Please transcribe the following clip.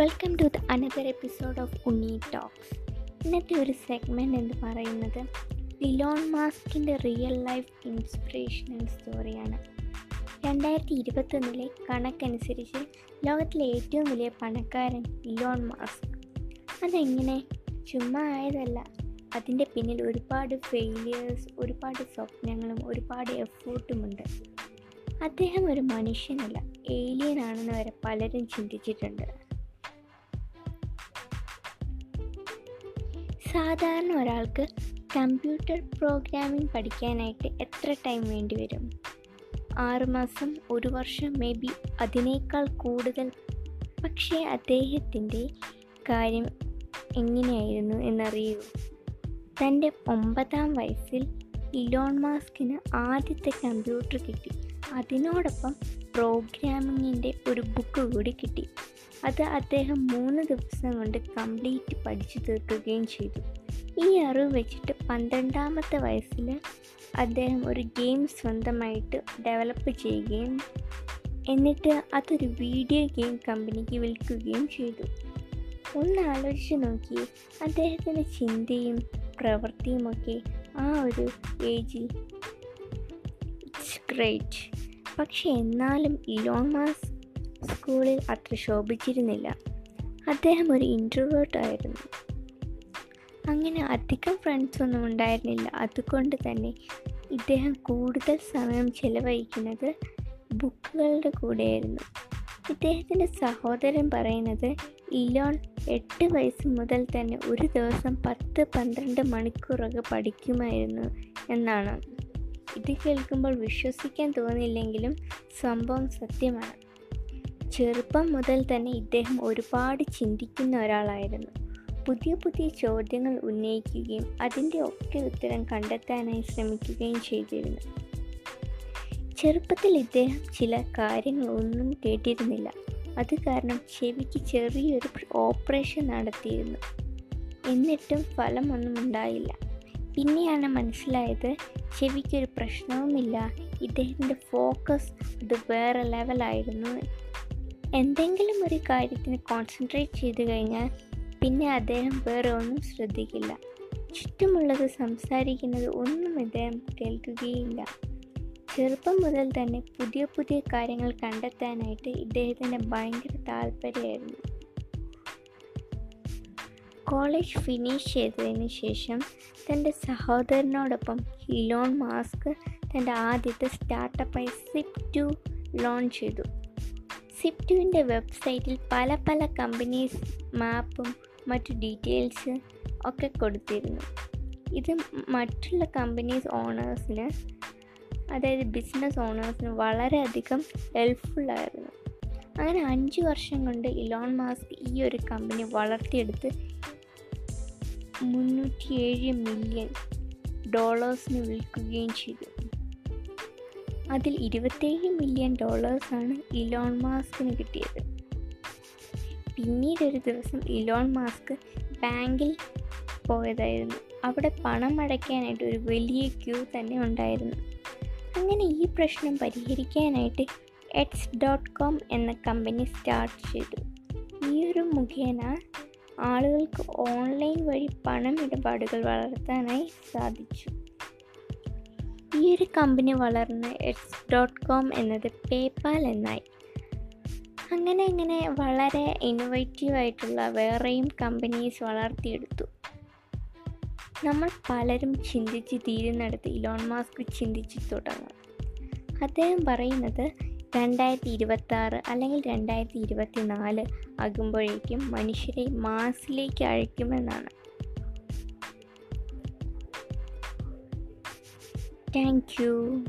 Welcome to the another episode of Unni talks ഇന്നത്തെ ഒരു segment എന്ന് പറയുന്നത് ഇലോൺ മാസ്കിന്റെ റിയൽ ലൈഫ് ഇൻസ്പിറേഷണൽ സ്റ്റോറിയാണ് രണ്ടായിരത്തി ഇരുപത്തൊന്നിലെ കണക്കനുസരിച്ച് ലോകത്തിലെ ഏറ്റവും വലിയ പണക്കാരൻ ഇലോൺ മാസ്ക് അതെങ്ങനെ? ചുമ്മാ ആയതല്ല. അതിന്റെ പിന്നിൽ ഒരുപാട് ഫെയിലിയേഴ്സ് ഒരുപാട് സ്വപ്നങ്ങളും ഒരുപാട് എഫേർട്ടുമുണ്ട് അദ്ദേഹം ഒരു മനുഷ്യനല്ല ഏലിയൻ ആണെന്ന് വരെ പലരും ചിന്തിച്ചിട്ടുണ്ട്. സാധാരണ ഒരാൾക്ക് കമ്പ്യൂട്ടർ പ്രോഗ്രാമിംഗ് പഠിക്കാനായിട്ട് എത്ര ടൈം വേണ്ടി വരും? ആറുമാസം ഒരു വർഷം മേ ബി അതിനേക്കാൾ കൂടുതൽ. പക്ഷേ അദ്ദേഹത്തിന്റെ കാര്യം എങ്ങനെയായിരുന്നു എന്നറിയൂ. തന്റെ ഒമ്പതാം വയസ്സിൽ ഇലോൺ മാസ്കിന് ആദ്യത്തെ കമ്പ്യൂട്ടർ കിട്ടി. അതിനോടൊപ്പം പ്രോഗ്രാമിങ്ങിന്റെ ഒരു ബുക്ക് കൂടി കിട്ടി. അത് അദ്ദേഹം മൂന്ന് ദിവസം കൊണ്ട് കംപ്ലീറ്റ് പഠിച്ചു തീർക്കുകയും ചെയ്തു. ഈ അറിവ് വെച്ചിട്ട് പന്ത്രണ്ടാമത്തെ വയസ്സിൽ അദ്ദേഹം ഒരു ഗെയിം സ്വന്തമായിട്ട് ഡെവലപ്പ് ചെയ്യുകയും എന്നിട്ട് അതൊരു വീഡിയോ ഗെയിം കമ്പനിക്ക് വിൽക്കുകയും ചെയ്തു. ഒന്ന് ആലോചിച്ച് നോക്കി അദ്ദേഹത്തിന്റെ ചിന്തയും പ്രവൃത്തിയുമൊക്കെ ആ ഒരു ഏജിൽ ഇറ്റ്സ് ഗ്രേറ്റ്. പക്ഷേ എന്നാലും ഇലോൺ മാസ് സ്കൂളിൽ അത്ര ശോഭിച്ചിരുന്നില്ല. അദ്ദേഹം ഒരു ഇൻട്രോവേർട്ട് ആയിരുന്നു. അങ്ങനെ അധികം ഫ്രണ്ട്സൊന്നും ഉണ്ടായിരുന്നില്ല. അതുകൊണ്ട് തന്നെ ഇദ്ദേഹം കൂടുതൽ സമയം ചെലവഴിക്കുന്നത് ബുക്കുകളുടെ കൂടെയായിരുന്നു. ഇദ്ദേഹത്തിന്റെ സഹോദരൻ പറയുന്നത് ഇലോൺ എട്ട് വയസ്സ് മുതൽ തന്നെ ഒരു ദിവസം പത്ത് പന്ത്രണ്ട് മണിക്കൂറൊക്കെ പഠിക്കുമായിരുന്നു എന്നാണ്. ഇത് കേൾക്കുമ്പോൾ വിശ്വസിക്കാൻ തോന്നില്ലെങ്കിലും സംഭവം സത്യമാണ്. ചെറുപ്പം മുതൽ തന്നെ ഇദ്ദേഹം ഒരുപാട് ചിന്തിക്കുന്ന ഒരാളായിരുന്നു. പുതിയ പുതിയ ചോദ്യങ്ങൾ ഉന്നയിക്കുകയും അതിന്റെ ഒക്കെ ഉത്തരം കണ്ടെത്താനായി ശ്രമിക്കുകയും ചെയ്തിരുന്നു. ചെറുപ്പത്തിൽ ഇദ്ദേഹം ചില കാര്യങ്ങൾ ഒന്നും കേട്ടിരുന്നില്ല. അത് കാരണം ചെവിക്ക് ചെറിയൊരു ഓപ്പറേഷൻ നടത്തിയിരുന്നു. എന്നിട്ടും ഫലമൊന്നും ഉണ്ടായില്ല. പിന്നെയാണ് മനസ്സിലായത് ചെവിക്കൊരു പ്രശ്നവുമില്ല. ഇദ്ദേഹത്തിന്റെ ഫോക്കസ് അത് വേറെ ലെവലായിരുന്നു എന്തെങ്കിലും ഒരു കാര്യത്തിന് കോൺസെൻട്രേറ്റ് ചെയ്തു കഴിഞ്ഞാൽ പിന്നെ അദ്ദേഹം വേറെ ഒന്നും ശ്രദ്ധിക്കില്ല. ചുറ്റുമുള്ളത് സംസാരിക്കുന്നത് ഒന്നും ഇദ്ദേഹം കേൾക്കുകയില്ല. ചെറുപ്പം മുതൽ തന്നെ പുതിയ പുതിയ കാര്യങ്ങൾ കണ്ടെത്താനായിട്ട് ഇദ്ദേഹത്തിന് ഭയങ്കര താല്പര്യമായിരുന്നു. കോളേജ് ഫിനിഷ് ചെയ്തതിന് ശേഷം തന്റെ സഹോദരനോടൊപ്പം ഇലോൺ മാസ്ക് തന്റെ ആദ്യത്തെ സ്റ്റാർട്ടപ്പായി സിപ് ടു ലോഞ്ച് ചെയ്തു. സിപ് ടുവിന്റെ വെബ്സൈറ്റിൽ പല പല കമ്പനീസ് മാപ്പും മറ്റു ഡീറ്റെയിൽസ് ഒക്കെ കൊടുത്തിരുന്നു. ഇത് മറ്റുള്ള കമ്പനീസ് ഓണേഴ്സിന് അതായത് ബിസിനസ് ഓണേഴ്സിന് വളരെയധികം ഹെൽപ്ഫുള്ളായിരുന്നു അങ്ങനെ അഞ്ച് വർഷം കൊണ്ട് ഇലോൺ മാസ്ക് ഈ ഒരു കമ്പനി വളർത്തിയെടുത്ത് മുന്നൂറ്റിയേഴ് മില്യൺ ഡോളേഴ്സിന് വിൽക്കുകയും ചെയ്തു. അതിൽ ഇരുപത്തേഴ് മില്യൺ ഡോളേഴ്സാണ് ഇലോൺ മാസ്കിന് കിട്ടിയത്. പിന്നീട് ഒരു ദിവസം ഇലോൺ മാസ്ക് ബാങ്കിൽ പോയതായിരുന്നു. അവിടെ പണം അടയ്ക്കാനായിട്ട് ഒരു വലിയ ക്യൂ തന്നെ ഉണ്ടായിരുന്നു. അങ്ങനെ ഈ പ്രശ്നം പരിഹരിക്കാനായിട്ട് എഡ്സ് ഡോട്ട് കോം എന്ന കമ്പനി സ്റ്റാർട്ട് ചെയ്തു. ഈ ഒരു മുഖേന ആളുകൾക്ക് ഓൺലൈൻ വഴി പണം ഇടപാടുകൾ വളർത്താനായി സാധിച്ചു. ഈ ഒരു കമ്പനി വളർന്ന് എഡ്സ് ഡോട്ട് കോം എന്നത് പേപ്പാൽ എന്നായി. അങ്ങനെ ഇങ്ങനെ വളരെ ഇന്നോവേറ്റീവായിട്ടുള്ള വേറെയും കമ്പനീസ് വളർത്തിയെടുത്തു. നമ്മൾ പലരും ചിന്തിച്ച് തീരുന്നിടത്ത് ഇലോൺ മാസ്ക് ചിന്തിച്ച് തുടങ്ങും. അദ്ദേഹം പറയുന്നത് രണ്ടായിരത്തി ഇരുപത്തി ആറ് അല്ലെങ്കിൽ രണ്ടായിരത്തി ഇരുപത്തി നാല് ആകുമ്പോഴേക്കും മനുഷ്യരെ മാസിലേക്ക് അഴയ്ക്കുമെന്നാണ് Thank you.